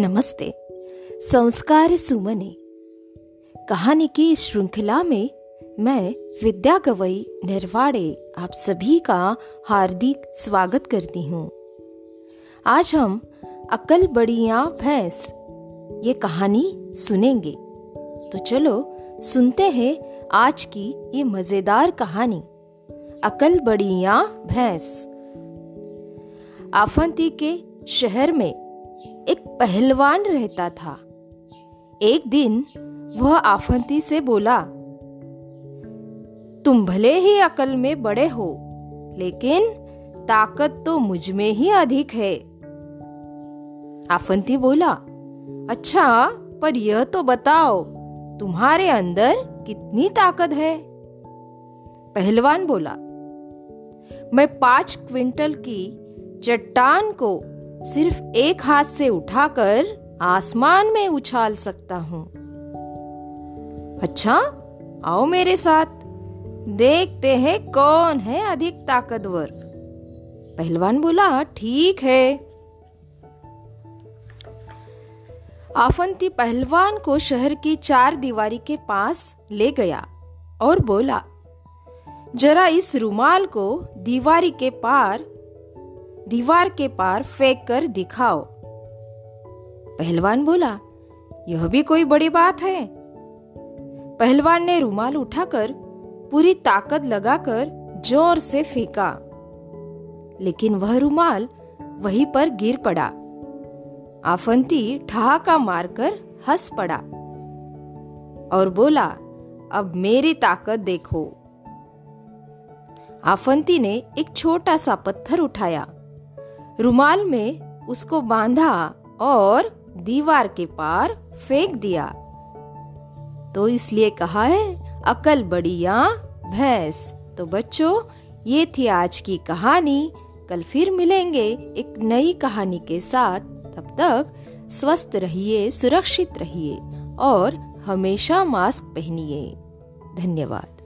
नमस्ते। संस्कार सुमने। कहानी की श्रृंखला में मैं विद्या गवई निर्वाड़े आप सभी का हार्दिक स्वागत करती हूँ। आज हम अकल बड़िया भैंस ये कहानी सुनेंगे। तो चलो सुनते हैं आज की ये मज़ेदार कहानी। अकल बड़िया भैंस। आफंती के शहर में एक पहलवान रहता था। एक दिन वह आफंती से बोला, तुम भले ही अकल में बड़े हो, लेकिन ताकत तो मुझमें ही अधिक है। आफंती बोला अच्छा पर यह तो बताओ, तुम्हारे अंदर कितनी ताकत है? पहलवान बोला, मैं पाँच क्विंटल की चट्टान को सिर्फ़ एक हाथ से उठाकर आसमान में उछाल सकता हूँ। अच्छा आओ मेरे साथ। देखते हैं कौन है अधिक ताकतवर। पहलवान बोला, ठीक है। आफंती पहलवान को शहर की चार दीवारी के पास ले गया और बोला, जरा इस रुमाल को दीवारी के पार दीवार के पार फेंक कर दिखाओ। पहलवान बोला, यह भी कोई बड़ी बात है। पहलवान ने रुमाल उठाकर पूरी ताकत लगाकर ज़ोर से फेंका। लेकिन वह रुमाल वहीं पर गिर पड़ा। आफंती ठहाका मारकर हंस पड़ा और बोला, अब मेरी ताकत देखो। आफंती ने एक छोटा सा पत्थर उठाया। रुमाल में उसको बांधा और दीवार के पार फेंक दिया। तो इसलिए कहा है, अकल बड़ी या भैंस। तो बच्चों, ये थी आज की कहानी। कल फिर मिलेंगे एक नई कहानी के साथ। तब तक स्वस्थ रहिए, सुरक्षित रहिए और हमेशा मास्क पहनिए। धन्यवाद।